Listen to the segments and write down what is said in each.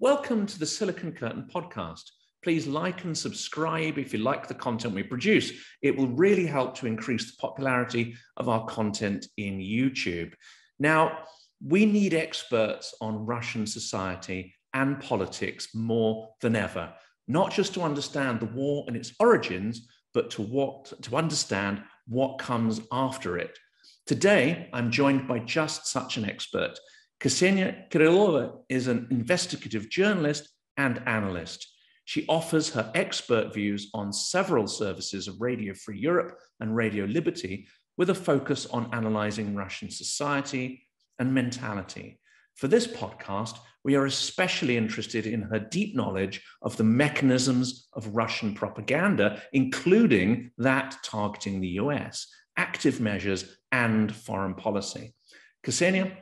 Welcome to the Silicon Curtain podcast. Please like and subscribe if you like the content we produce. It will really help to increase the popularity of our content in YouTube. Now, we need experts on Russian society and politics more than ever, not just to understand the war and its origins, but to what to understand what comes after it. Today, I'm joined by just such an expert. Kseniya Kirillova is an investigative journalist and analyst. She offers her expert views on several services of Radio Free Europe and Radio Liberty with a focus on analyzing Russian society and mentality. For this podcast, we are especially interested in her deep knowledge of the mechanisms of Russian propaganda, including that targeting the US, active measures, and foreign policy. Kseniya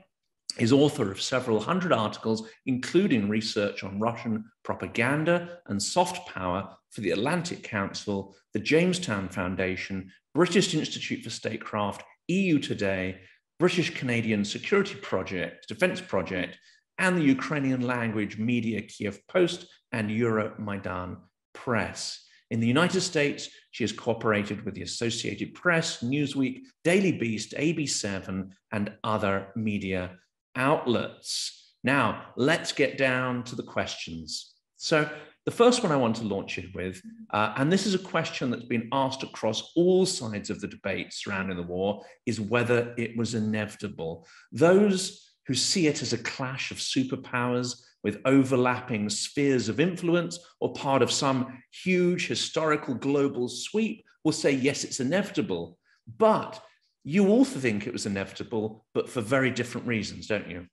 is author of several hundred articles, including research on Russian propaganda and soft power for the Atlantic Council, the Jamestown Foundation, British Institute for Statecraft, EU Today, British Canadian Security Project, Defense Project, and the Ukrainian language media Kiev Post and Euromaidan Press. In the United States, she has cooperated with the Associated Press, Newsweek, Daily Beast, AB7, and other media outlets. Now, let's get down to the questions. So, the first one I want to launch it with, uh, and this is a question that's been asked across all sides of the debate surrounding the war, is whether it was inevitable. Those who see it as a clash of superpowers with overlapping spheres of influence or part of some huge historical global sweep will say, yes, it's inevitable. But you also think it was inevitable, but for very different reasons, don't you?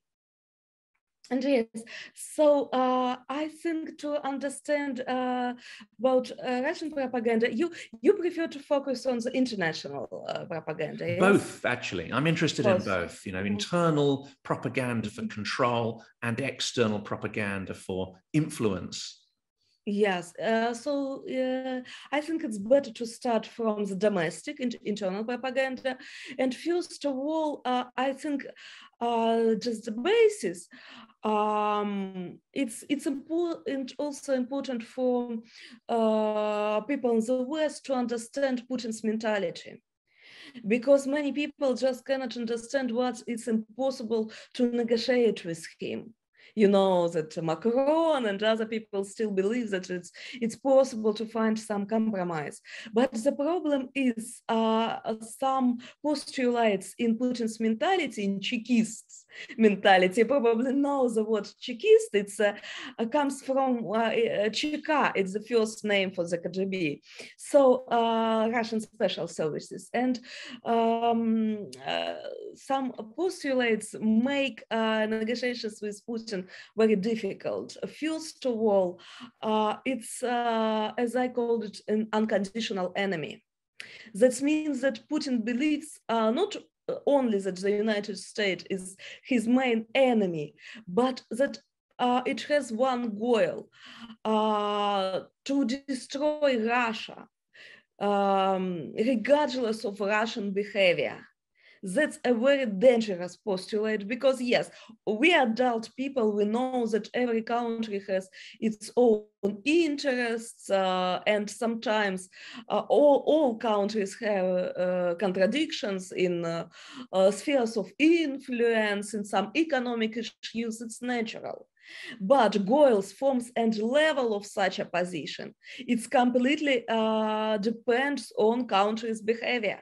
And yes, so uh, I think to understand uh, about uh, Russian propaganda, you you prefer to focus on the international uh, propaganda. Yes? Both, actually. I'm interested both. in both. You know, mm-hmm. internal propaganda for control and external propaganda for influence. Yes, uh, so uh, I think it's better to start from the domestic and internal propaganda. And first of all, uh, I think uh, just the basis. Um, it's it's important also important for uh, people in the West to understand Putin's mentality because many people just cannot understand what it's impossible to negotiate with him you know that Macron and other people still believe that it's it's possible to find some compromise. But the problem is uh, some postulates in Putin's mentality, in Chekists mentality. probably know the word Chekist. It's uh, comes from uh, uh Cheka. It's the first name for the KGB. So uh, Russian special services and um, uh, some postulates make uh, negotiations with Putin very difficult. First of all, uh, it's, uh, as I called it, an unconditional enemy. That means that Putin believes uh, not only that the United States is his main enemy, but that uh, it has one goal uh, to destroy Russia, um, regardless of Russian behavior that's a very dangerous postulate because yes, we adult people, we know that every country has its own interests uh, and sometimes uh, all, all countries have uh, contradictions in uh, uh, spheres of influence in some economic issues, it's natural. But goals, forms, and level of such a position, it's completely uh, depends on country's behavior.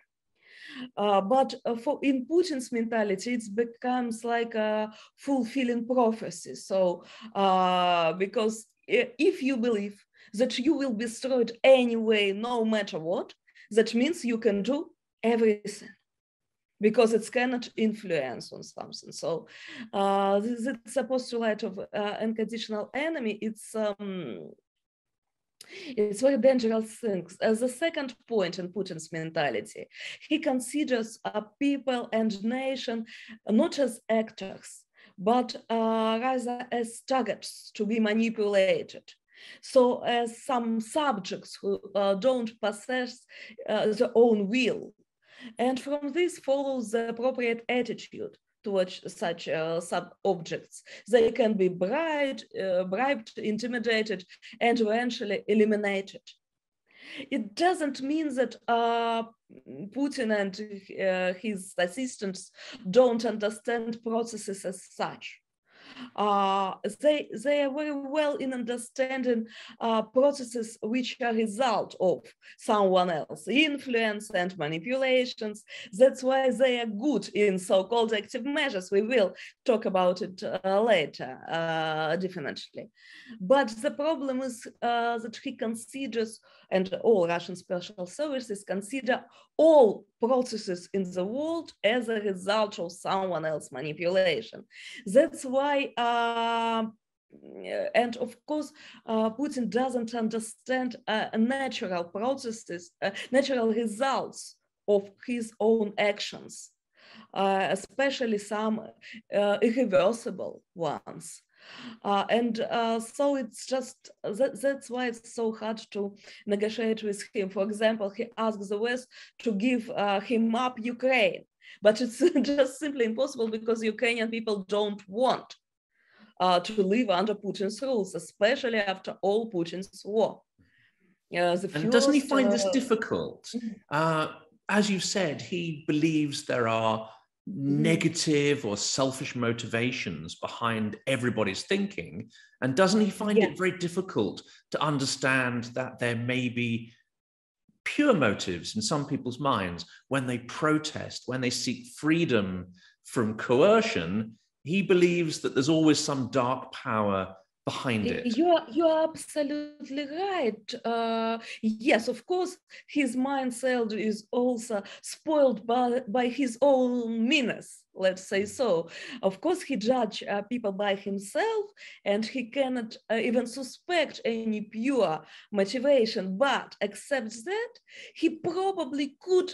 Uh, but uh, for in Putin's mentality, it becomes like a fulfilling prophecy. So uh, because if you believe that you will be destroyed anyway, no matter what, that means you can do everything because it cannot influence on something. So uh, this, this postulate of uh, unconditional enemy, it's um, it's very dangerous things. As a second point in Putin's mentality, he considers a people and nation not as actors, but uh, rather as targets to be manipulated. So as some subjects who uh, don't possess uh, their own will. And from this follows the appropriate attitude towards such uh, sub-objects. They can be bribed, uh, bribed, intimidated, and eventually eliminated. It doesn't mean that uh, Putin and uh, his assistants don't understand processes as such they, they are very well in understanding uh, processes which are result of someone else influence and manipulations. That's why they are good in so-called active measures. We will talk about it uh, later, uh, definitely. But the problem is uh, that he considers, and all Russian special services consider all processes in the world as a result of someone else manipulation. That's why uh, and of course, uh, Putin doesn't understand uh, natural processes, uh, natural results of his own actions, uh, especially some uh, irreversible ones. Uh, and uh, so it's just that, that's why it's so hard to negotiate with him. For example, he asks the West to give uh, him up Ukraine, but it's just simply impossible because Ukrainian people don't want uh, to live under Putin's rules, especially after all Putin's war. and doesn't he find this uh, difficult? Mm-hmm. as you said, he believes there are. Negative or selfish motivations behind everybody's thinking? And doesn't he find yeah. it very difficult to understand that there may be pure motives in some people's minds when they protest, when they seek freedom from coercion? He believes that there's always some dark power behind it. You are, you are absolutely right. Uh, yes, of course, his mindset is also spoiled by, by his own meanness, let's say so. Of course, he judge uh, people by himself and he cannot uh, even suspect any pure motivation, but accepts that he probably could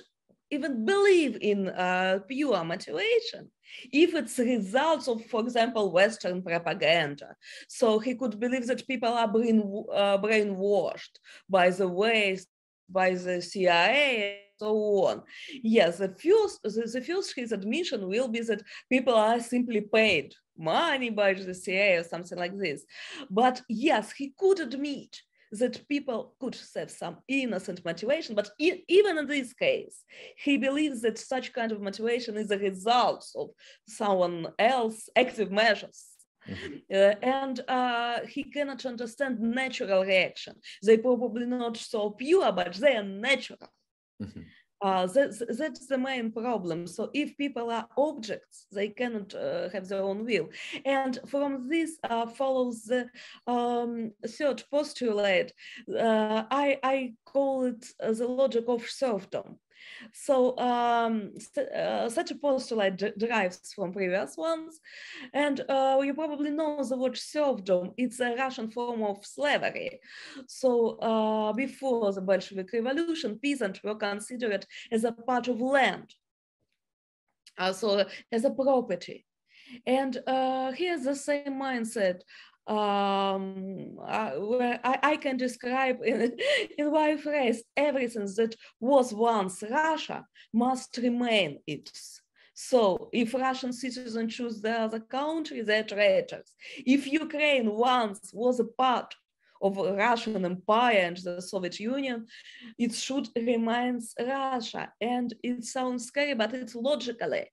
even believe in uh, pure motivation if it's results of, for example, Western propaganda. So he could believe that people are brain, uh, brainwashed by the West, by the CIA, so on. Yes, the first, the, the first his admission will be that people are simply paid money by the CIA or something like this. But yes, he could admit that people could have some innocent motivation, but e even in this case, he believes that such kind of motivation is a result of someone else active measures. Mm -hmm. uh, and uh, he cannot understand natural reaction. They probably not so pure, but they are natural. Mm -hmm. Uh, that's, that's the main problem. So if people are objects, they cannot uh, have their own will. And from this uh, follows the um, third postulate. I, I call it the logic of serfdom. So um, uh, such a postulate derives from previous ones. And uh, you probably know the word serfdom. It's a Russian form of slavery. So uh, before the Bolshevik Revolution, peasants were considered as a part of land. Uh, so as a property. And uh, here's the same mindset um, uh, where I, I, can describe in, in one phrase everything that was once Russia must remain its. So if Russian citizens choose the other country, they're traitors. If Ukraine once was a part of Russian Empire and the Soviet Union, it should remain Russia. And it sounds scary, but it's logically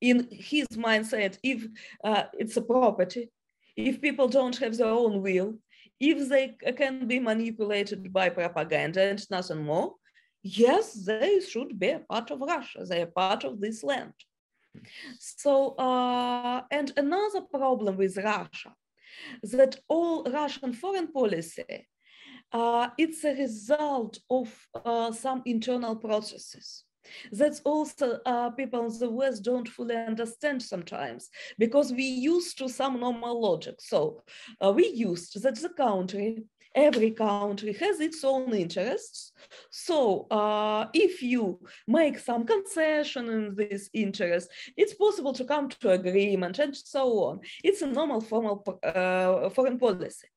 in his mindset, if uh, it's a property, if people don't have their own will, if they can be manipulated by propaganda and nothing more, yes, they should be a part of Russia. They are part of this land. So, uh, and another problem with Russia, that all Russian foreign policy, uh, it's a result of uh, some internal processes. That's also uh, people in the West don't fully understand sometimes because we used to some normal logic. So uh, we used that the country, every country has its own interests. So uh, if you make some concession in this interest, it's possible to come to agreement and so on. It's a normal formal uh, foreign policy.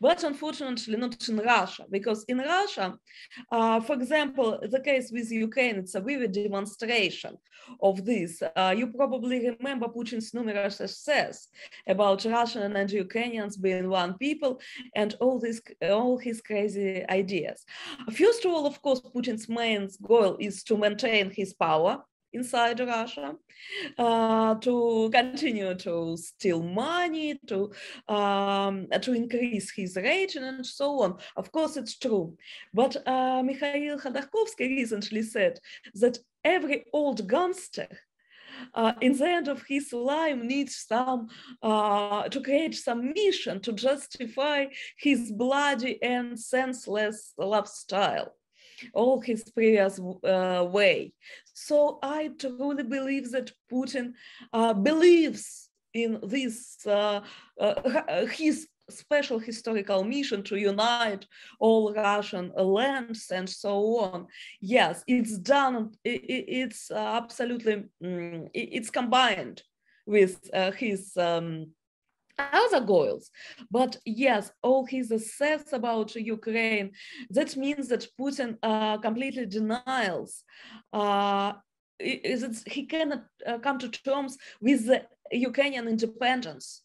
But unfortunately not in Russia, because in Russia, uh, for example, the case with Ukraine, it's a vivid demonstration of this. Uh, you probably remember Putin's numerous essays about Russian and Ukrainians being one people and all this, all his crazy ideas. First of all, of course, Putin's main goal is to maintain his power inside Russia, uh, to continue to steal money, to um, to increase his rating, and so on. Of course, it's true. But uh, Mikhail Khodorkovsky recently said that every old gangster uh, in the end of his life needs some uh, to create some mission to justify his bloody and senseless lifestyle all his previous uh, way. So I truly believe that Putin uh, believes in this uh, his special historical mission to unite all Russian lands and so on. Yes, it's done. It's absolutely mm, it's combined with uh, his um, other goals. But yes, all his assess about Ukraine, that means that Putin uh, completely denies uh, is he cannot uh, come to terms with the Ukrainian independence,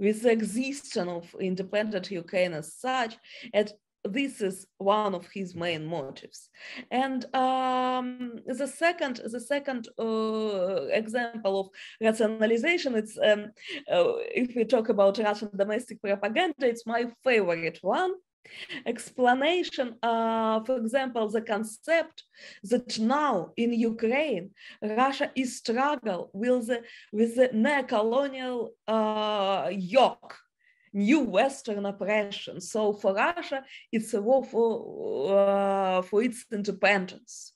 with the existence of independent Ukraine as such, and this is one of his main motives. And um, the second the second uh, example of rationalization it's um, uh, if we talk about russian domestic propaganda it's my favorite one. Explanation uh, for example the concept that now in ukraine russia is struggle with the with the neo-colonial uh, yoke new Western oppression. So for Russia, it's a war for, uh, for its independence.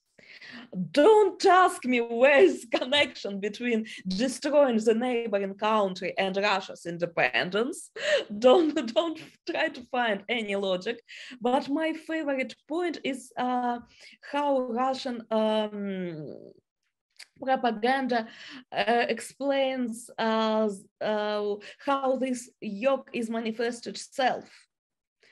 Don't ask me where is connection between destroying the neighboring country and Russia's independence. Don't don't try to find any logic. But my favorite point is uh, how Russian um, propaganda uh, explains uh, uh, how this yoke is manifested itself.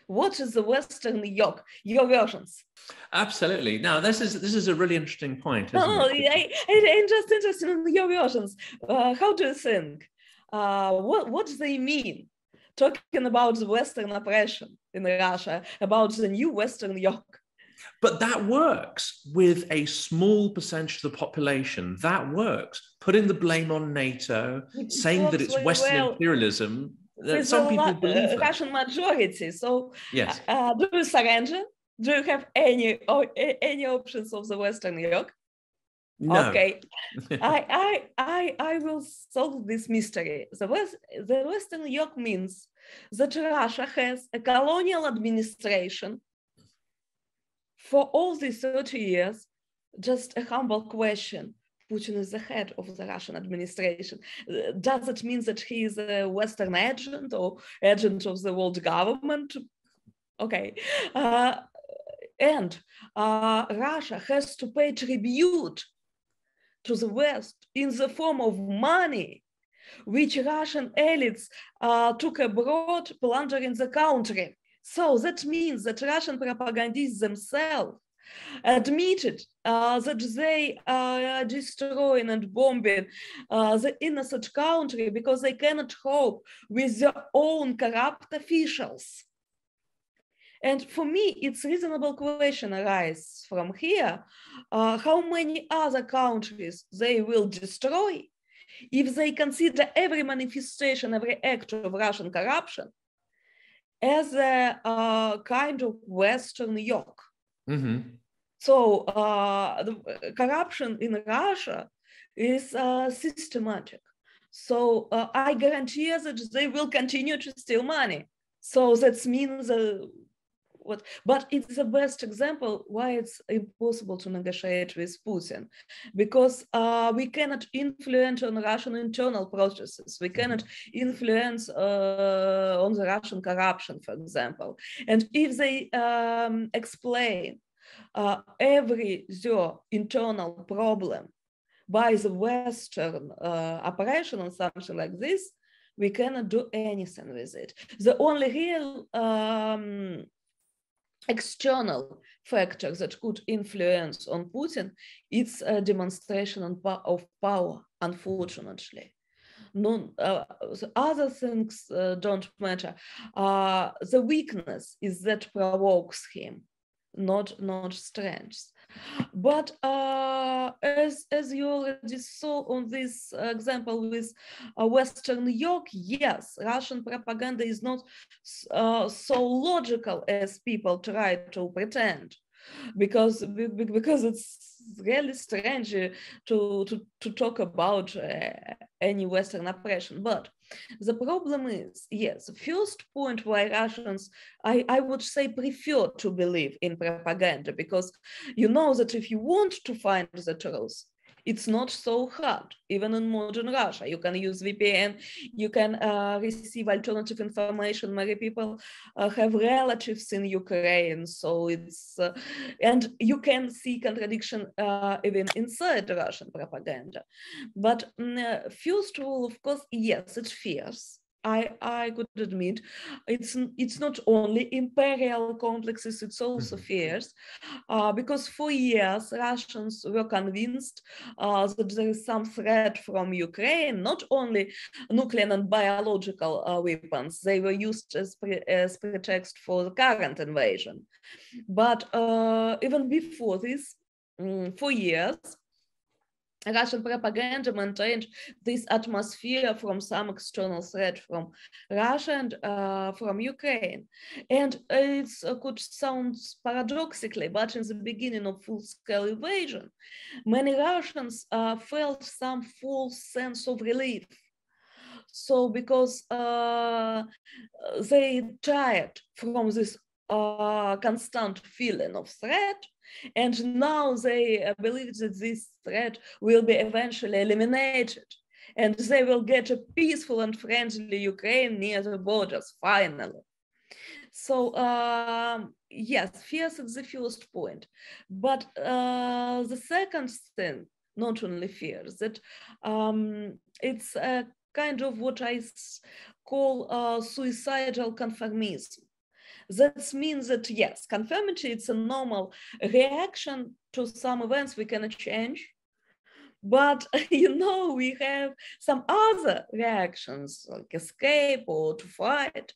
What is the Western yoke? Your versions. Absolutely. Now, this is this is a really interesting point. oh, I, am just interested in your versions. Uh, how do you think? Uh, what what do they mean? Talking about the Western oppression in Russia, about the new Western yoke. But that works with a small percentage of the population. That works. Putting the blame on NATO, it saying that it's Western well. imperialism. With some people lot, believe uh, Russian majority. So, yes. Uh, do you surrender? Do you have any or, any options of the Western yoke? No. Okay, I, I I I will solve this mystery. The West, the Western yoke means that Russia has a colonial administration for all these 30 years, just a humble question. Putin is the head of the Russian administration. Does it mean that he is a Western agent or agent of the world government? Okay. Uh, and uh, Russia has to pay tribute to the West in the form of money, which Russian elites uh, took abroad, plundering the country. So that means that Russian propagandists themselves admitted uh, that they are destroying and bombing uh, the innocent country because they cannot cope with their own corrupt officials. And for me, it's reasonable question arises from here, uh, how many other countries they will destroy if they consider every manifestation, every act of Russian corruption as a uh, kind of Western yoke. Mm-hmm. So uh, the corruption in Russia is uh, systematic. So uh, I guarantee that they will continue to steal money. So that means uh, what but it's the best example why it's impossible to negotiate with putin because uh, we cannot influence on russian internal processes we mm-hmm. cannot influence uh, on the russian corruption for example and if they um, explain uh, every their internal problem by the western uh, operation or something like this we cannot do anything with it. The only real um, external factor that could influence on Putin, it's a demonstration of power, unfortunately. No, uh, other things uh, don't matter. Uh, the weakness is that provokes him, not not strength. But uh, as, as you already saw on this example with uh, Western yoke, yes, Russian propaganda is not uh, so logical as people try to pretend because because it's really strange to to, to talk about uh, any Western oppression. But the problem is, yes, the first point why Russians, I, I would say, prefer to believe in propaganda because you know that if you want to find the truth, it's not so hard even in modern russia. You can use vpn you can uh, receive alternative information. Many people uh, have relatives in ukraine so it's uh, and you can see contradiction uh, even inside russian propaganda. But mm, first rule of course yes it's fierce I, I could admit it's it's not only imperial complexes, it's also mm-hmm. fears, uh, because for years Russians were convinced uh, that there is some threat from Ukraine, not only nuclear and biological uh, weapons, they were used as, pre- as pretext for the current invasion. But uh, even before this, um, for years, Russian propaganda maintained this atmosphere from some external threat from Russia and uh, from Ukraine. And it uh, could sound paradoxically, but in the beginning of full-scale invasion, many Russians uh, felt some false sense of relief. So because uh, they tired from this constant feeling of threat, and now they believe that this threat will be eventually eliminated and they will get a peaceful and friendly Ukraine near the borders finally. So um, yes, fears is the first point, but uh, the second thing, not only fears, that um, it's a kind of what I call uh, suicidal conformism. That means that yes, conformity it's a normal reaction to some events we cannot change. But you know, we have some other reactions like escape or to fight.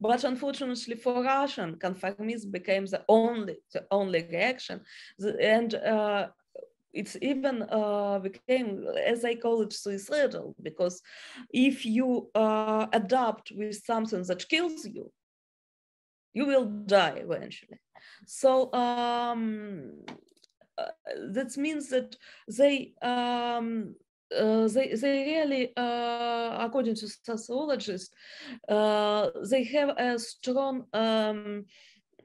But unfortunately for Russian, conformism became the only the only reaction, and uh, it's even uh, became, as I call it, suicidal because if you uh, adapt with something that kills you, you will die eventually so um, uh, that means that they um, uh, they, they really, uh, according to sociologists, uh, they have a strong um,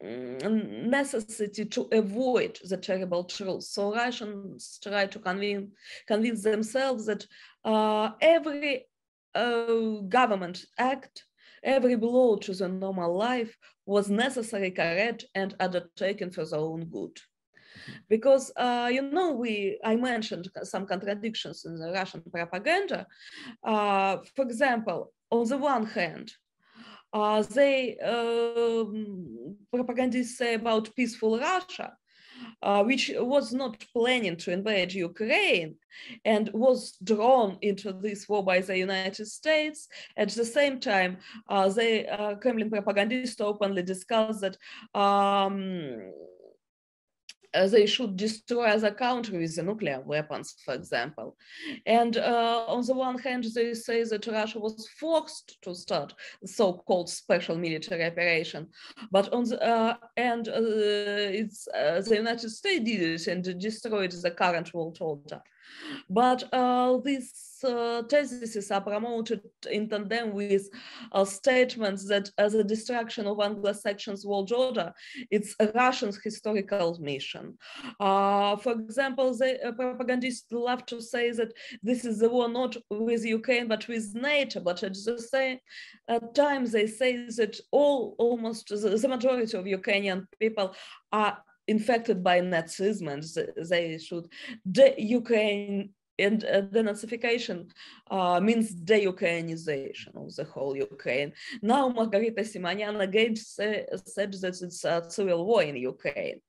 necessity to avoid the terrible truth. So Russians try to convince, convince themselves that uh, every uh, government act Every blow to the normal life was necessary, correct, and undertaken for their own good. Because uh, you know, we I mentioned some contradictions in the Russian propaganda. Uh, for example, on the one hand, uh, they um, propagandists say about peaceful Russia, uh, which was not planning to invade Ukraine and was drawn into this war by the United States. At the same time, uh, the uh, Kremlin propagandists openly discussed that um, they should destroy the country with the nuclear weapons, for example. And uh, on the one hand, they say that Russia was forced to start so-called special military operation, but on the uh, and uh, it's uh, the United States did it and destroyed the current world order. But uh, these uh, theses are promoted in tandem with uh, statements that as a destruction of Anglo-Saxon's world order, it's a Russian's historical mission. Uh, for example, the uh, propagandists love to say that this is the war not with Ukraine, but with NATO, but at the same uh, time, they say that all, almost the, the majority of Ukrainian people are infected by Nazism and they should de-Ukraine and uh, denazification uh, means de-Ukrainization of the whole Ukraine. Now Margarita Simonyan again said that it's a civil war in Ukraine.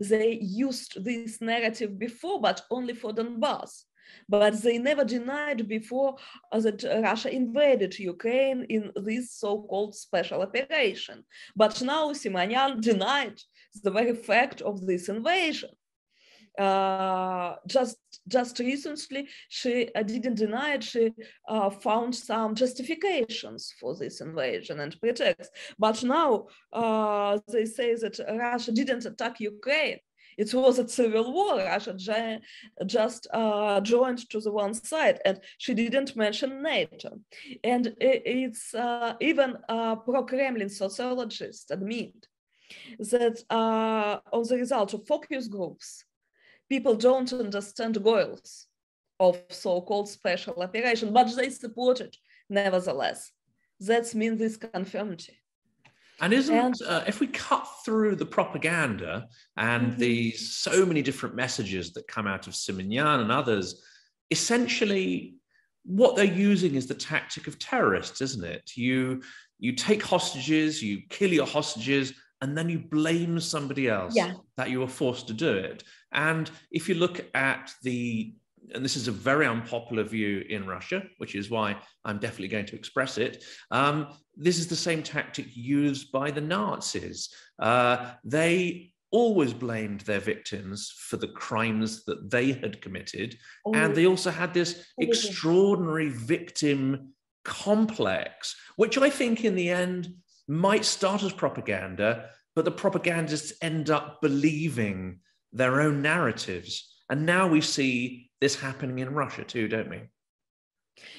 They used this narrative before, but only for Donbass. But they never denied before that Russia invaded Ukraine in this so-called special operation. But now Simonyan denied the very fact of this invasion. Uh, just just recently she uh, didn't deny it she uh, found some justifications for this invasion and pretext. But now uh, they say that russia didn't attack ukraine. It was a civil war. Russia just uh, joined to the one side and she didn't mention nato. And it's uh, even pro-kremlin sociologists admit that on the result of focus groups people don't understand goals of so-called special operation, but they support it nevertheless. That means this conformity. And isn't and, uh, if we cut through the propaganda and mm-hmm. the so many different messages that come out of Simonyan and others, essentially what they're using is the tactic of terrorists, isn't it? You you take hostages, you kill your hostages, and then you blame somebody else yeah. that you were forced to do it. And if you look at the, and this is a very unpopular view in Russia, which is why I'm definitely going to express it, um, this is the same tactic used by the Nazis. Uh, they always blamed their victims for the crimes that they had committed. Oh. And they also had this extraordinary victim complex, which I think in the end might start as propaganda, but the propagandists end up believing their own narratives. And now we see this happening in Russia too, don't we?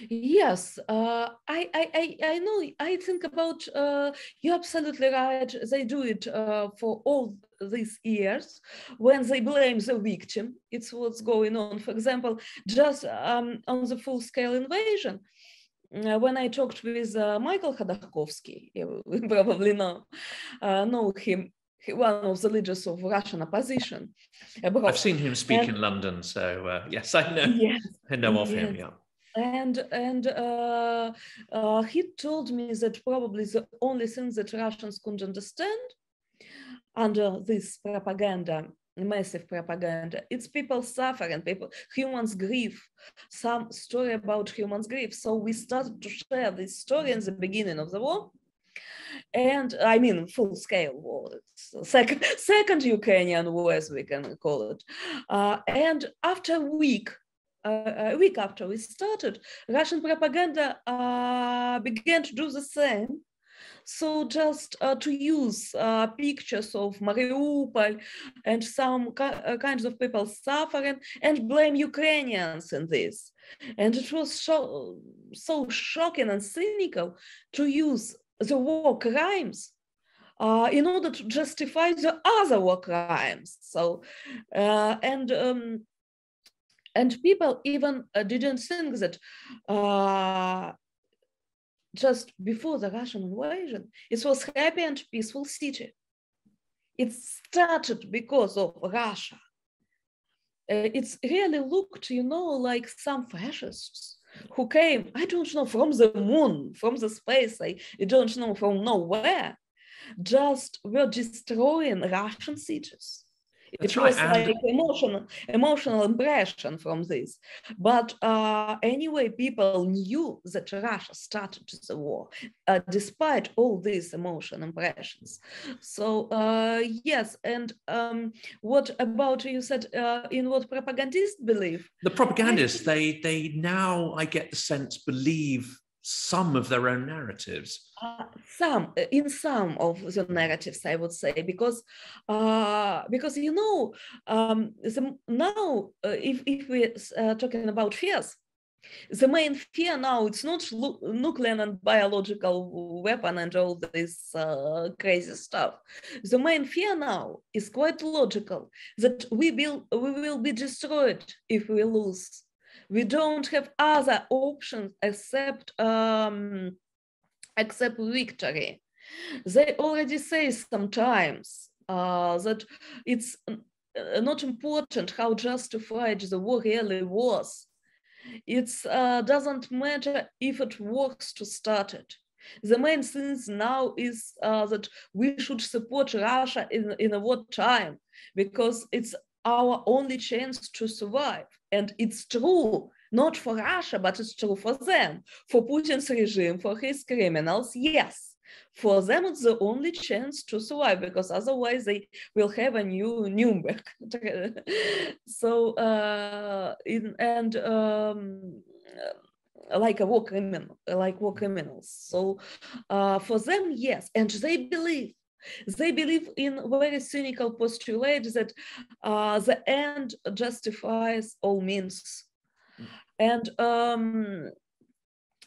Yes, uh, I, I, I know. I think about uh, you're absolutely right. They do it uh, for all these years when they blame the victim. It's what's going on. For example, just um, on the full-scale invasion, uh, when I talked with uh, Michael Khodorkovsky, you probably know uh, know him, one of the leaders of Russian opposition. Abroad. I've seen him speak and, in London, so uh, yes, I know. Yes, I know of yes. him. Yeah. And and uh, uh, he told me that probably the only thing that Russians couldn't understand under this propaganda massive propaganda. It's people suffering, people, humans grief, some story about humans grief. So we started to share this story in the beginning of the war. And I mean, full scale war, second, second Ukrainian war, as we can call it. Uh, and after a week, uh, a week after we started, Russian propaganda uh, began to do the same so just uh, to use uh, pictures of Mariupol and some uh, kinds of people suffering and blame Ukrainians in this. And it was so, so shocking and cynical to use the war crimes uh, in order to justify the other war crimes. So, uh, and um, and people even uh, didn't think that uh, just before the Russian invasion, it was happy and peaceful city. It started because of Russia. Uh, it's really looked, you know, like some fascists who came, I don't know, from the moon, from the space, I don't know, from nowhere, just were destroying Russian cities. That's it was right. like emotional emotional impression from this. But uh, anyway people knew that russia started the war uh, despite all these emotional impressions. So uh, yes and um, what about you said uh, in what propagandists believe? The propagandists they they now i get the sense believe some of their own narratives. Uh, some uh, in some of the narratives i would say because uh, because you know um, the, now uh, if, if we're uh, talking about fears the main fear now it's not nuclear and biological weapon and all this uh, crazy stuff. The main fear now is quite logical that we will we will be destroyed if we lose we don't have other options except um, except victory. They already say sometimes uh, that it's uh, not important how justified the war really was. It uh, doesn't matter if it works to start it. The main thing now is uh, that we should support Russia in, in a war time because it's our only chance to survive. And it's true, not for Russia, but it's true for them, for Putin's regime, for his criminals, yes. For them, it's the only chance to survive because otherwise they will have a new Nuremberg. so, uh, in, and um, like a war criminal, like war criminals. So, uh, for them, yes, and they believe they believe in very cynical postulate that uh, the end justifies all means. And, um,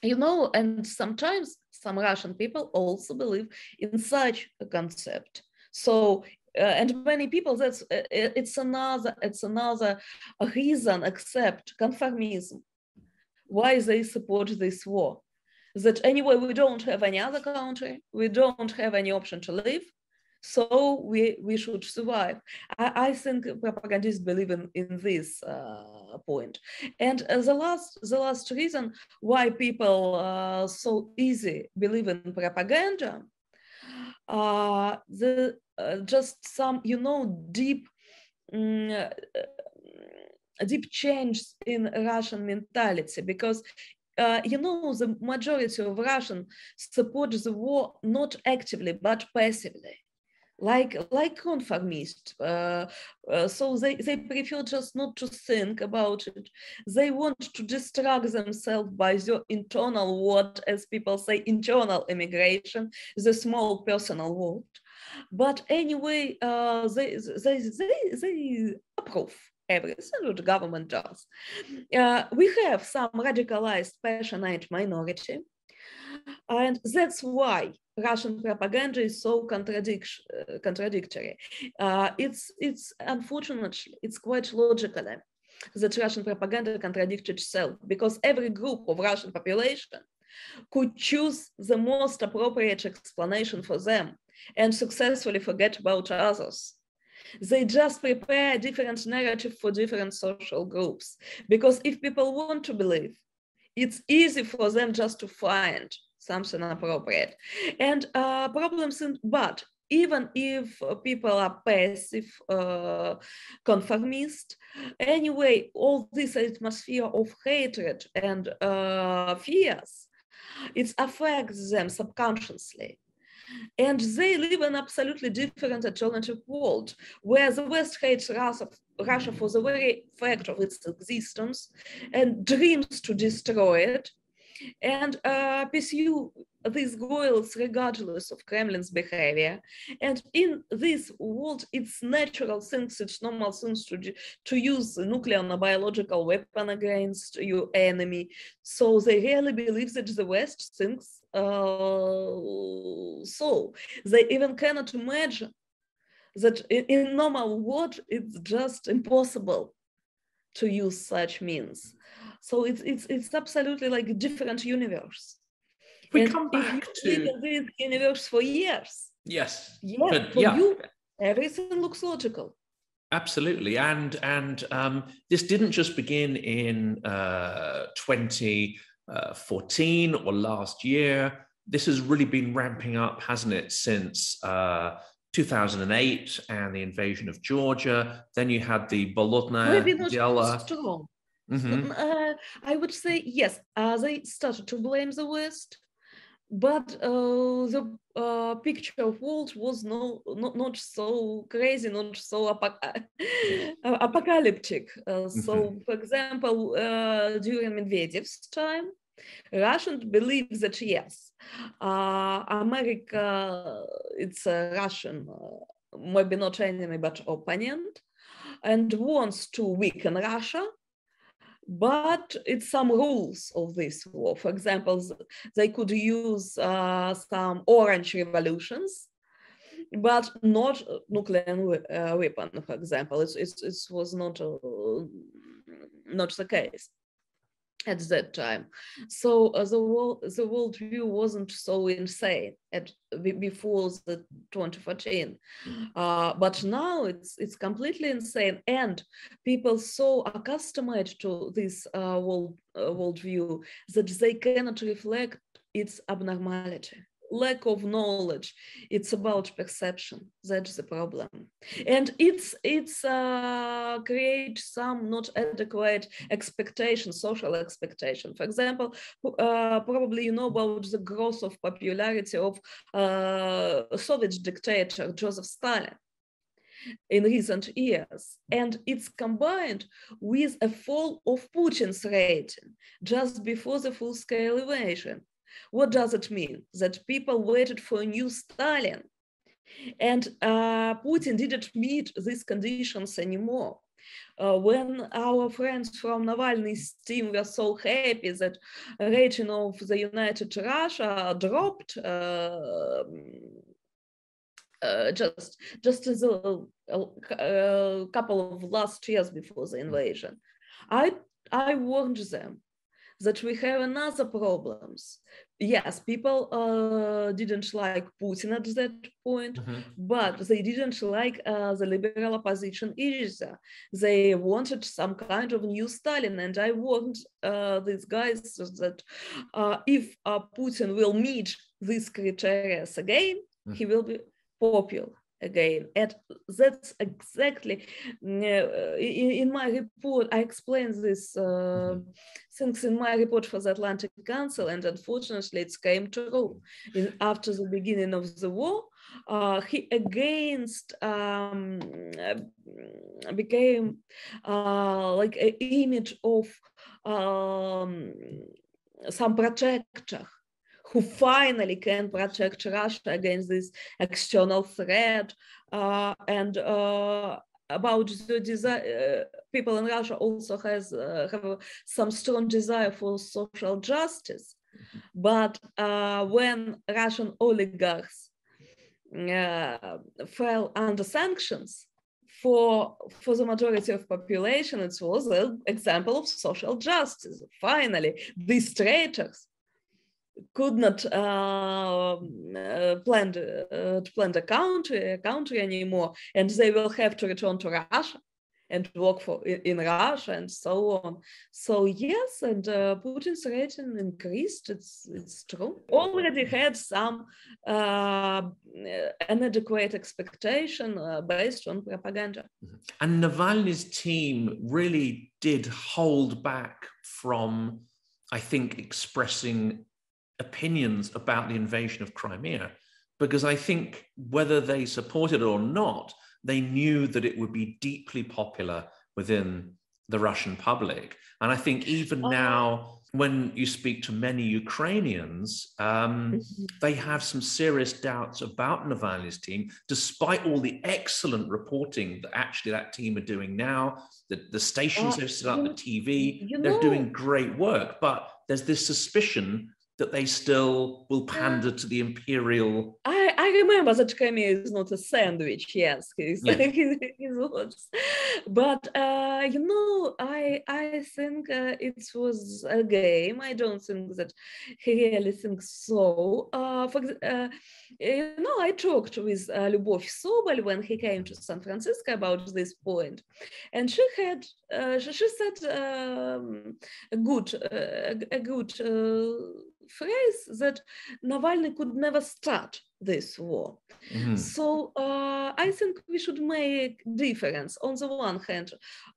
you know, and sometimes some Russian people also believe in such a concept. So, uh, and many people, that's uh, it's another, it's another reason, except conformism, why they support this war that anyway we don't have any other country we don't have any option to live so we we should survive i, I think propagandists believe in, in this uh, point. and uh, the last the last reason why people uh, so easy believe in propaganda uh, the uh, just some you know deep um, deep change in russian mentality because uh, you know, the majority of Russians support the war not actively but passively, like like conformist. Uh, uh, so they, they prefer just not to think about it. They want to distract themselves by the internal what, as people say, internal immigration, the small personal world. But anyway, uh, they, they, they, they approve everything what government does. Uh, we have some radicalized, passionate minority, and that's why Russian propaganda is so contradic contradictory. Uh, it's, it's unfortunately, it's quite logically that Russian propaganda contradicts itself because every group of Russian population could choose the most appropriate explanation for them and successfully forget about others they just prepare different narrative for different social groups. Because if people want to believe, it's easy for them just to find something appropriate. And uh, problems in, but even if people are passive, uh, conformist, anyway, all this atmosphere of hatred and uh, fears, it affects them subconsciously. And they live in absolutely different alternative world where the West hates Russia, Russia for the very fact of its existence and dreams to destroy it and uh, pursue these goals regardless of Kremlin's behavior. And in this world, it's natural things, it's normal things to, to use nuclear and biological weapon against your enemy. So they really believe that the West thinks uh, so. They even cannot imagine that in, in normal world, it's just impossible to use such means. So it's it's it's absolutely like a different universe. We and come back to this universe for years. Yes. Yeah. But, for yeah. you, everything looks logical. Absolutely, and and um, this didn't just begin in uh, 2014 or last year. This has really been ramping up, hasn't it, since uh, 2008 and the invasion of Georgia. Then you had the Bolotna Dela. Mm-hmm. Uh, I would say yes. Uh, they started to blame the West, but uh, the uh, picture of world was no, not, not so crazy, not so apoc- apocalyptic. Uh, so, mm-hmm. for example, uh, during Medvedev's time, Russians believe that yes, America it's a Russian, maybe not enemy but opponent, and wants to weaken Russia but it's some rules of this war. For example, they could use uh, some orange revolutions, but not nuclear uh, weapon, for example. It's, it was not, uh, not the case. At that time. So uh, the world the world view wasn't so insane at before the 2014, uh, but now it's it's completely insane, and people so accustomed to this uh, world uh, world view that they cannot reflect its abnormality lack of knowledge it's about perception that's the problem and it's it's uh, create some not adequate expectation social expectation for example uh, probably you know about the growth of popularity of uh, soviet dictator joseph stalin in recent years. And it's combined with a fall of Putin's rating just before the full-scale invasion. What does it mean? That people waited for a new Stalin. And uh, Putin didn't meet these conditions anymore. Uh, when our friends from Navalny's team were so happy that rating of the United Russia dropped uh, uh, just just as a, a, couple of last years before the invasion, I I warned them that we have another problems. Yes, people uh, didn't like Putin at that point, mm-hmm. but they didn't like uh, the liberal opposition either. They wanted some kind of new Stalin, and I warned uh, these guys that uh, if uh, Putin will meet these criteria again, mm-hmm. he will be popular again. And that's exactly uh, in, in, my report. I explained this uh, mm-hmm. things in my report for the Atlantic Council, and unfortunately, it came true. In, after the beginning of the war, uh, he against um, became uh, like an image of um, some protector who finally can protect Russia against this external threat. Uh, and uh, about the desire, uh, people in Russia also has uh, have some strong desire for social justice. But uh, when Russian oligarchs uh, fell under sanctions, for for the majority of population, it was an example of social justice. Finally, these traitors could not uh, uh, plan uh, to plan the country country anymore, and they will have to return to Russia and work for in Russia and so on. So yes, and uh, Putin's rating increased. It's it's true. Already had some uh, inadequate expectation uh, based on propaganda. Mm-hmm. And Navalny's team really did hold back from, I think, expressing opinions about the invasion of Crimea because I think whether they supported it or not, they knew that it would be deeply popular within the Russian public. And I think even oh. now, when you speak to many Ukrainians, um, mm-hmm. they have some serious doubts about Navalny's team, despite all the excellent reporting that actually that team are doing now. The, the stations uh, they've set up, the TV, they're know. doing great work. But there's this suspicion that they still will pander to the imperial. I, I remember that Crimea is not a sandwich. Yes, he's, yeah. he's but uh, you know, I I think uh, it was a game. I don't think that he really thinks so. Uh, for uh, you know, I talked with uh, Lyubov Sobol when he came to San Francisco about this point, and she had uh, she, she said um, a good uh, a good uh, phrase that Navalny could never start this war. Mm-hmm. So uh, I think we should make difference. On the one hand,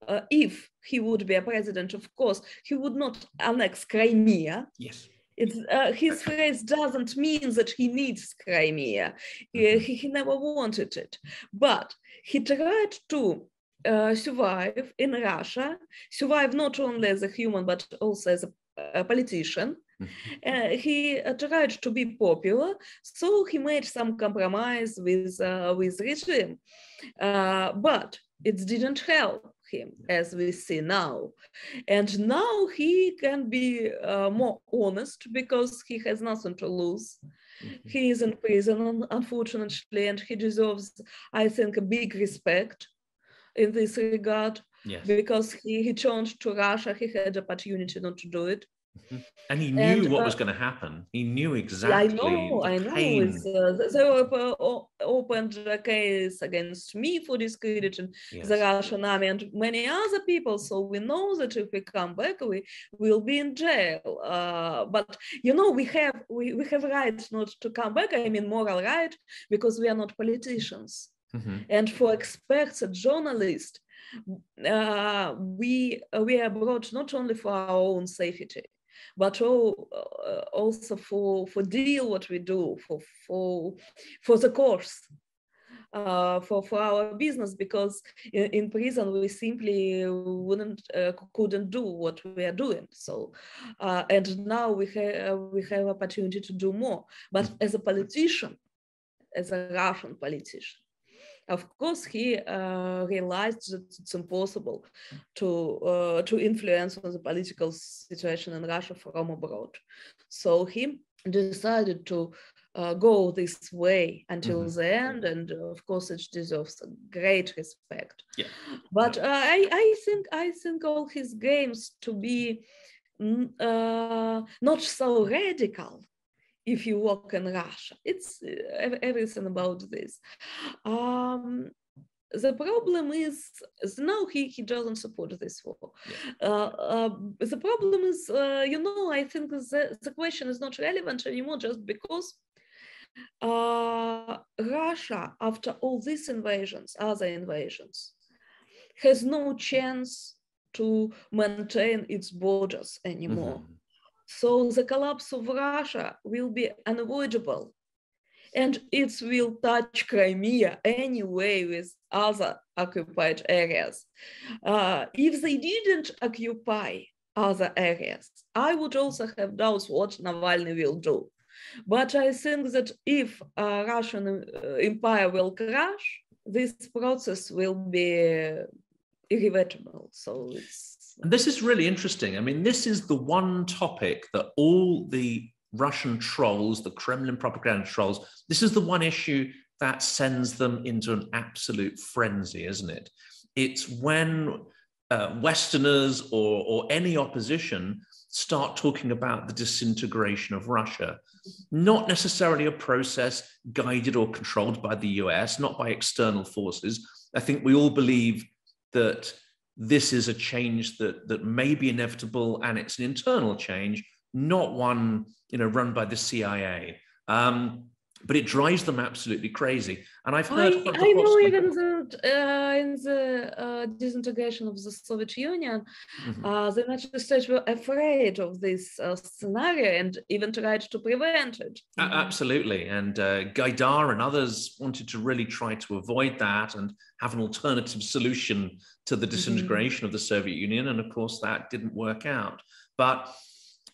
uh, if he would be a president, of course, he would not annex Crimea. Yes. It's, uh, his phrase doesn't mean that he needs Crimea. Mm-hmm. He, he, never wanted it. But he tried to uh, survive in Russia, survive not only as a human, but also as a, a politician. Uh, he uh, tried to be popular, so he made some compromise with uh, with regime, uh, but it didn't help him as we see now. And now he can be uh, more honest because he has nothing to lose. Mm-hmm. He is in prison, unfortunately, and he deserves, I think, a big respect in this regard. Yes. Because he, he turned to Russia, he had the opportunity not to do it. Mm-hmm. And he knew and, what uh, was going to happen. He knew exactly. I know, I know. Uh, they uh, opened a case against me for discrediting yes. the Russian army and many other people. So we know that if we come back, we will be in jail. Uh, but you know, we have we, we have rights not to come back. I mean, moral right because we are not politicians. Mm-hmm. And for experts and journalists, uh, we we are brought not only for our own safety, but all, uh, also for for deal what we do for for for the course uh, for for our business because in, in, prison we simply wouldn't uh, couldn't do what we are doing so uh, and now we have we have opportunity to do more but mm. as a politician as a russian politician of course, he uh, realized that it's impossible to uh, to influence on the political situation in Russia from abroad. So he decided to uh, go this way until mm-hmm. the end, and uh, of course, it deserves great respect. Yeah. But uh, I, I think I think all his games to be mm, uh, not so radical if you walk in Russia. It's uh, everything about this. Um, the problem is now he, he doesn't support this war. Yeah. Uh, uh, the problem is, uh, you know, I think the, the question is not relevant anymore just because uh, Russia, after all these invasions, other invasions, has no chance to maintain its borders anymore. Mm-hmm. So the collapse of Russia will be unavoidable. And it will touch Crimea anyway with other occupied areas. Uh, if they didn't occupy other areas, I would also have doubts what Navalny will do. But I think that if uh, Russian empire will crash, this process will be irreversible. So it's and this is really interesting. I mean, this is the one topic that all the Russian trolls, the Kremlin propaganda trolls, this is the one issue that sends them into an absolute frenzy, isn't it? It's when uh, Westerners or, or any opposition start talking about the disintegration of Russia, not necessarily a process guided or controlled by the US, not by external forces. I think we all believe that this is a change that that may be inevitable and it's an internal change not one you know run by the cia um, but it drives them absolutely crazy. And I've heard. I, I know even the, uh, in the uh, disintegration of the Soviet Union, mm-hmm. uh, the United States were afraid of this uh, scenario and even tried to prevent it. absolutely. And uh, Gaidar and others wanted to really try to avoid that and have an alternative solution to the mm-hmm. disintegration mm-hmm. of the Soviet Union. And of course, that didn't work out. But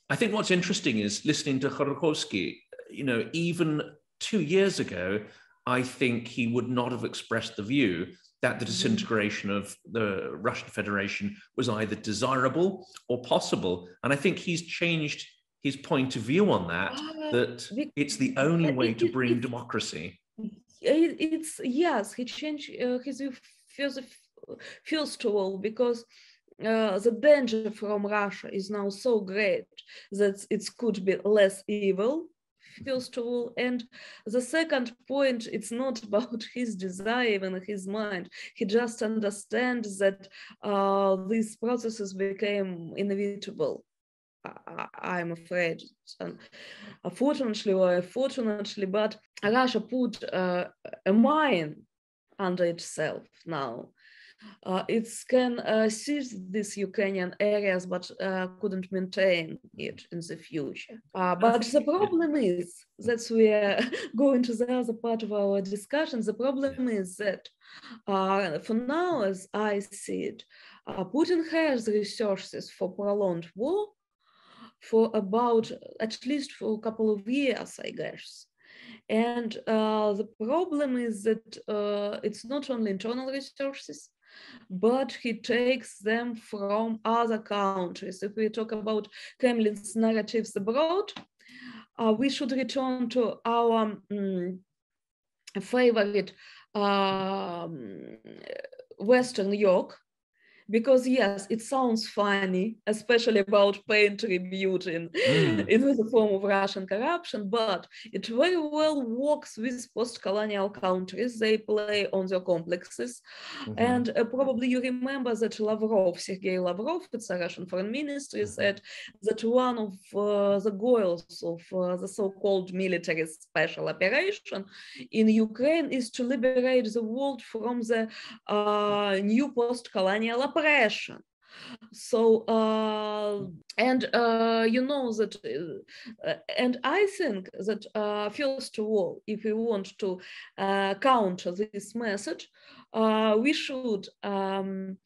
I think what's interesting is listening to Khodorkovsky, you know, even two years ago, I think he would not have expressed the view that the mm-hmm. disintegration of the Russian Federation was either desirable or possible. And I think he's changed his point of view on that, uh, that it's the only way to bring democracy. It's yes, he changed uh, his view first, first of all because uh, the danger from Russia is now so great that it could be less evil first of all. And the second point, it's not about his desire in his mind. He just understands that uh, these processes became inevitable. I, am afraid, unfortunately or unfortunately, but Russia put uh, a mine under itself now it can uh, seize these Ukrainian areas, but uh, couldn't maintain it in the future. Uh, but the problem is that we are going to the other part of our discussion. The problem is that uh, for now, as I see it, uh, Putin has resources for prolonged war for about at least for a couple of years, I guess. And uh, the problem is that uh, it's not only internal resources, but he takes them from other countries. If we talk about Kremlin's narratives abroad, uh, we should return to our um, favorite um, Western yoke, because yes, it sounds funny, especially about paying tribute in, mm. in the form of Russian corruption, but it very well works with post-colonial countries. They play on their complexes. Mm-hmm. And uh, probably you remember that Lavrov, Sergei Lavrov, it's a Russian foreign minister, mm-hmm. said that one of uh, the goals of uh, the so-called military special operation in Ukraine is to liberate the world from the uh, new post-colonial oppression so uh, and uh, you know that uh, and i think that uh, first of all if we want to uh, counter this message uh, we should um,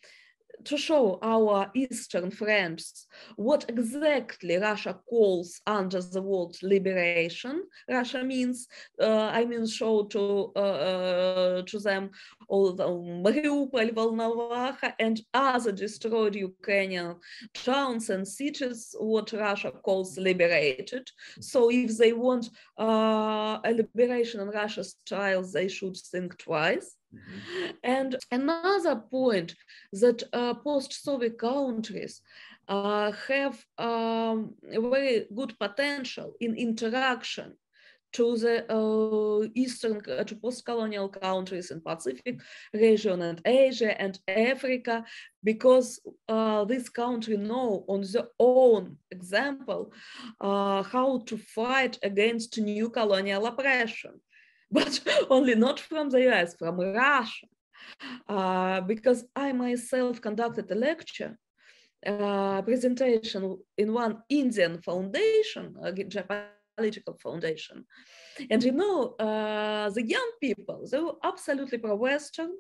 to show our Eastern friends what exactly Russia calls under the word liberation. Russia means, uh, I mean, show to uh, uh, to them all the Mariupol, Volnovakha, and other destroyed Ukrainian towns and cities, what Russia calls liberated. So if they want uh, a liberation in Russia's style, they should think twice. Mm-hmm. And another point that uh, post-Soviet countries uh, have um, very good potential in interaction to the uh, eastern uh, to post-colonial countries in Pacific region and Asia and Africa, because uh, this country know on their own example uh, how to fight against new colonial oppression but only not from the US, from Russia. Uh, because I myself conducted a lecture uh, presentation in one Indian foundation, a geopolitical foundation. And you know, uh, the young people, they were absolutely pro-Western,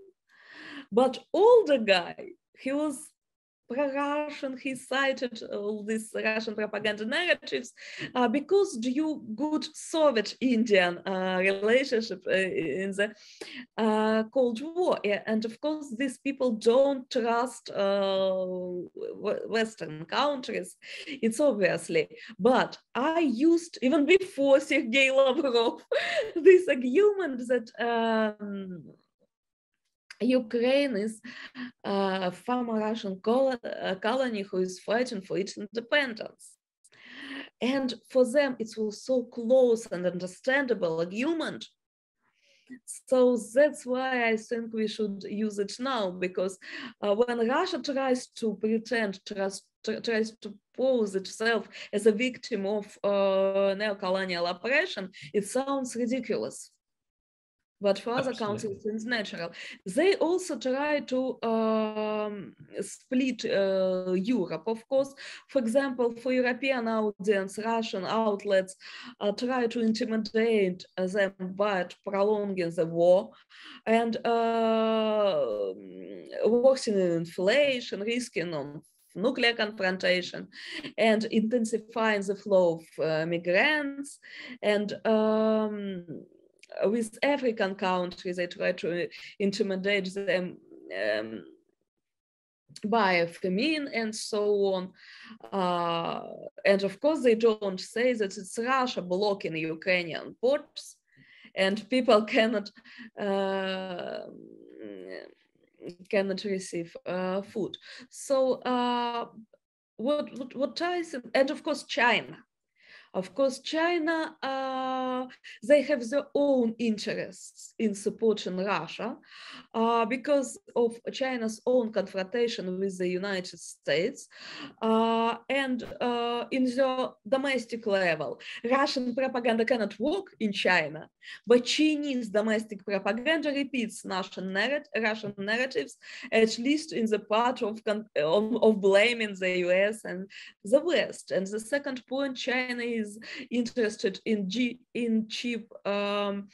but older guy, he was pro-Russian, he cited all these Russian propaganda narratives uh, because due good Soviet-Indian uh, relationship uh, in the uh, Cold War. And of course, these people don't trust uh, Western countries, it's obviously. But I used, even before Sergei Lavrov, this argument that um, Ukraine is a former Russian colony who is fighting for its independence. And for them, it was so close and understandable argument. So that's why I think we should use it now, because uh, when Russia tries to pretend, tries, tries to pose itself as a victim of uh, neo-colonial oppression, it sounds ridiculous but for other countries it's natural. They also try to um, split uh, Europe, of course. For example, for European audience, Russian outlets uh, try to intimidate them by prolonging the war and uh, worsening inflation, risking on nuclear confrontation and intensifying the flow of uh, migrants and um, with African countries, they try to intimidate them um, by famine and so on. Uh, and of course, they don't say that it's Russia blocking Ukrainian ports and people cannot uh, cannot receive uh, food. So uh, what, what, what ties, and of course, China. Of course, China, uh, they have their own interests in supporting Russia uh, because of China's own confrontation with the United States. Uh, and uh, in the domestic level, Russian propaganda cannot work in China, but Chinese domestic propaganda repeats Russian, narrat Russian narratives, at least in the part of, of, of blaming the US and the West. And the second point, China is is interested in, G, in cheap um,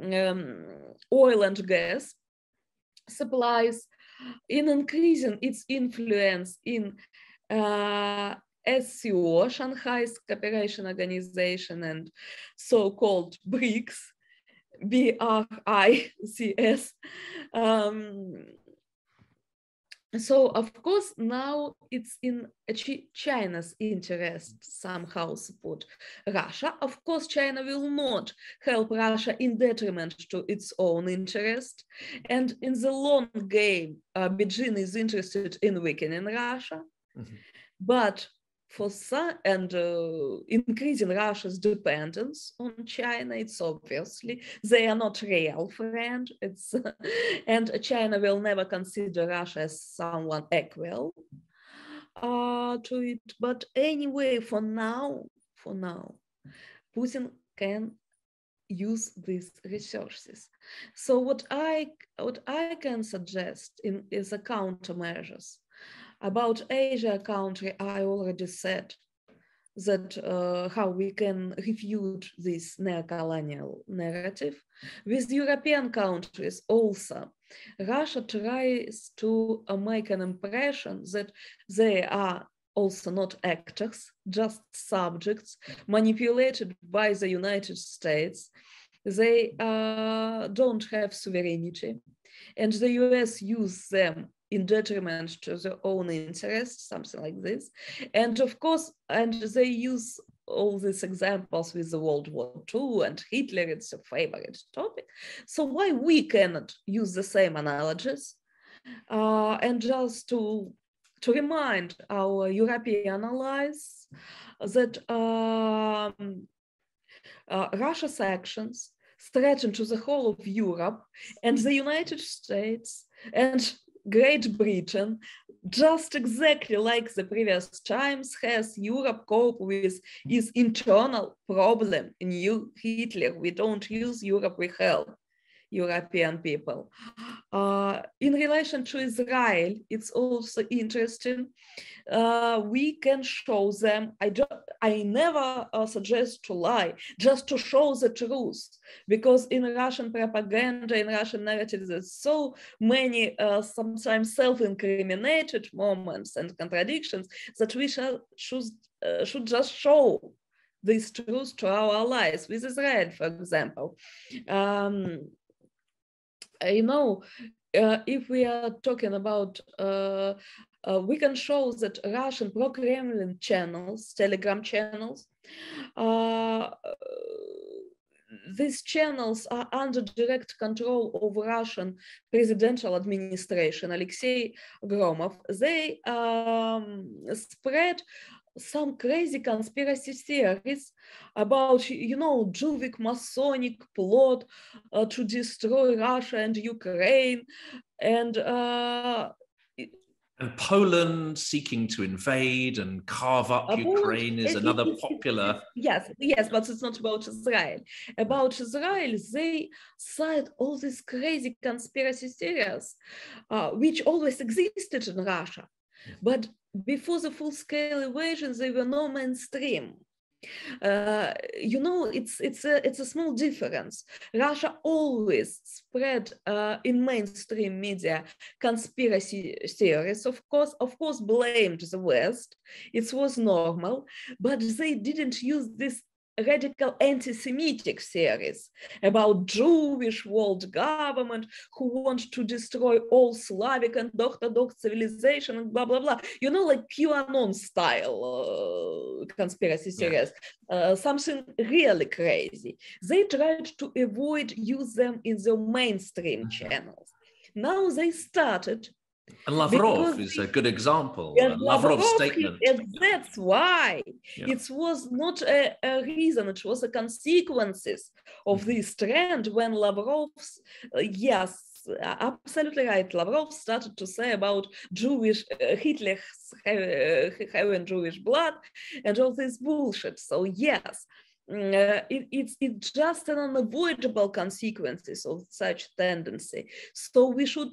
um, oil and gas supplies, in increasing its influence in uh, SCO, Shanghai's Cooperation Organization, and so-called BRICS, B-R-I-C-S, um, so of course now it's in china's interest somehow support russia. Of course china will not help russia in detriment to its own interest. And in the long game uh, beijing is interested in weakening russia. Mm-hmm. but for some and uh, increasing Russia's dependence on China. It's obviously they are not real friend. It's and China will never consider Russia as someone equal uh, to it. But anyway, for now, for now, Putin can use these resources. So what I what I can suggest in is a countermeasures about Asia country, I already said that uh, how we can refute this neo-colonial narrative. With European countries also, Russia tries to uh, make an impression that they are also not actors, just subjects manipulated by the United States. They uh, don't have sovereignty and the US use them in detriment to their own interests, something like this. And of course, and they use all these examples with the World War II and Hitler, it's a favorite topic. So why we cannot use the same analogies? Uh, and just to, to remind our European allies that um, uh, Russia's actions threaten to the whole of Europe and the United States and Great Britain, just exactly like the previous times, has Europe cope with its internal problem. New Hitler, we don't use Europe, we help. European people. Uh, in relation to Israel, it's also interesting. Uh, we can show them, I, do, I never uh, suggest to lie, just to show the truth, because in Russian propaganda, in Russian narrative, there's so many sometimes self-incriminated moments and contradictions that we shall, should, should just show this truth to our allies with Israel, for example. Um, you know, uh, if we are talking about, uh, uh, we can show that Russian pro-Kremlin channels, Telegram channels, uh, these channels are under direct control of Russian presidential administration, Alexei Gromov. They um, spread some crazy conspiracy theories about, you know, Jewish Masonic plot uh, to destroy Russia and Ukraine. And uh, and Poland seeking to invade and carve up Ukraine is another popular. Yes, yes, but it's not about Israel. About Israel, they cite all these crazy conspiracy theories, uh, which always existed in Russia. But before the full-scale invasion, they were no mainstream. Uh, you know, it's it's a it's a small difference. Russia always spread uh, in mainstream media conspiracy theories. Of course, of course, blamed the West. It was normal, but they didn't use this radical anti-Semitic theories about Jewish world government who want to destroy all Slavic and Orthodox civilization and blah blah blah. You know, like QAnon style uh, conspiracy theories, yeah. uh, something really crazy. They tried to avoid use them in the mainstream mm-hmm. channels. Now they started and Lavrov because is a good example. Uh, Lavrov's statement. And that's why yeah. it was not a, a, reason, it was a consequences of mm-hmm. this trend when Lavrov's, uh, yes, absolutely right. Lavrov started to say about Jewish, uh, Hitler uh, having Jewish blood and all this bullshit. So yes, uh, it, it's, it's just an unavoidable consequences of such tendency. So we should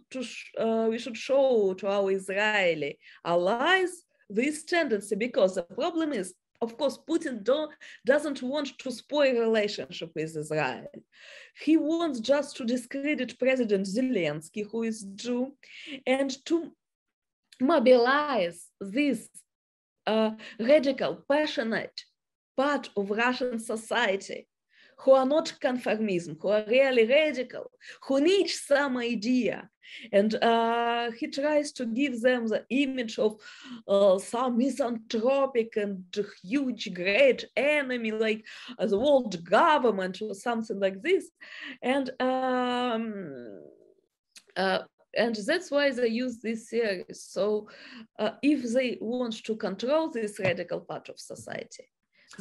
uh, we should show to our Israeli allies this tendency because the problem is, of course, Putin don't, doesn't want to spoil relationship with Israel. He wants just to discredit President Zelensky, who is Jew, and to mobilize this uh, radical, passionate part of Russian society who are not conformism, who are really radical, who need some idea. And uh, he tries to give them the image of uh, some misanthropic and huge, great enemy like uh, the world government or something like this. And um, uh, and that's why they use this series. So uh, if they want to control this radical part of society,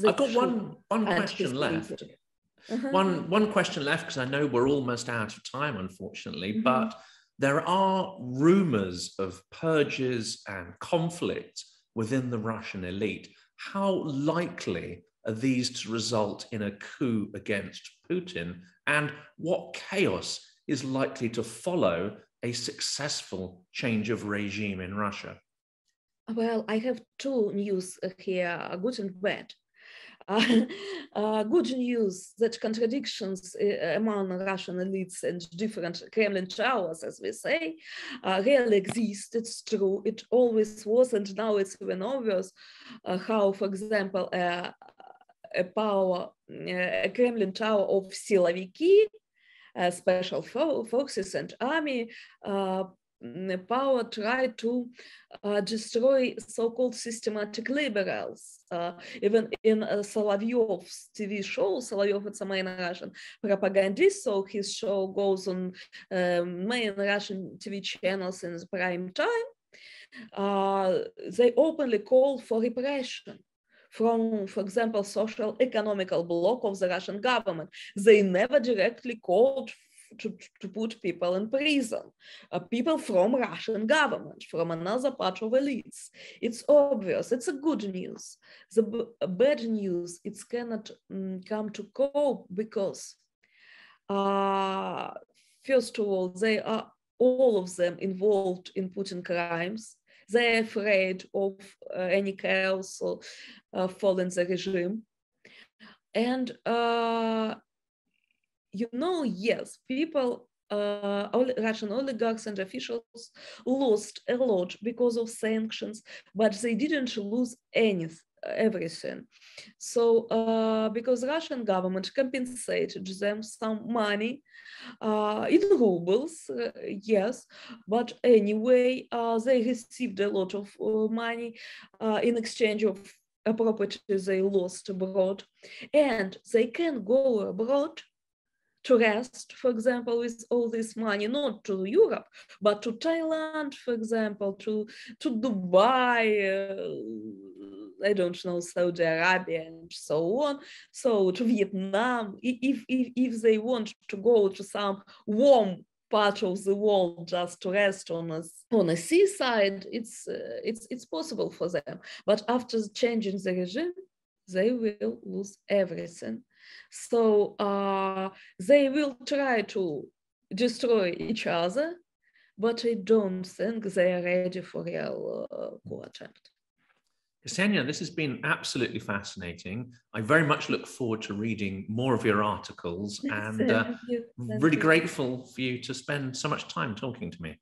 I've got one one question left. Uh-huh. One one question left because I know we're almost out of time, unfortunately. Mm-hmm. But there are rumors of purges and conflict within the Russian elite. How likely are these to result in a coup against Putin? And what chaos is likely to follow a successful change of regime in Russia? Well, I have two news here, good and bad. Uh, good news that contradictions uh, among Russian elites and different Kremlin towers, as we say, uh, really exist. It's true. It always was, and now it's even obvious uh, how, for example, a power, a Kremlin tower of Siloviki, special fo forces and army uh, power tried to uh, destroy so-called systematic liberals. Uh, even in uh, Solovyov's TV show, Solovyov is a main Russian propagandist, so his show goes on um, main Russian TV channels in prime time. Uh, they openly call for repression from, for example, social economical bloc of the Russian government. They never directly called to, to put people in prison, uh, people from Russian government, from another part of elites. It's obvious, it's a good news. The bad news, it cannot um, come to cope because uh, first of all, they are all of them involved in Putin crimes. They're afraid of uh, any chaos or uh, falling the regime. And uh, you know, yes, people, uh, Russian oligarchs and officials lost a lot because of sanctions, but they didn't lose anything everything. So uh, because Russian government compensated them some money uh, in rubles, uh, yes, but anyway, uh, they received a lot of uh, money uh, in exchange of a property they lost abroad, and they can go abroad to rest, for example, with all this money, not to Europe, but to Thailand, for example, to, to Dubai, uh, I don't know, Saudi Arabia and so on. So to Vietnam, if, if, if they want to go to some warm part of the world just to rest on a, on a seaside, it's, uh, it's, it's possible for them. But after changing the regime, they will lose everything. So uh, they will try to destroy each other, but I don't think they are ready for real uh, coup attempt. Kseniya, this has been absolutely fascinating. I very much look forward to reading more of your articles and uh, really grateful for you to spend so much time talking to me.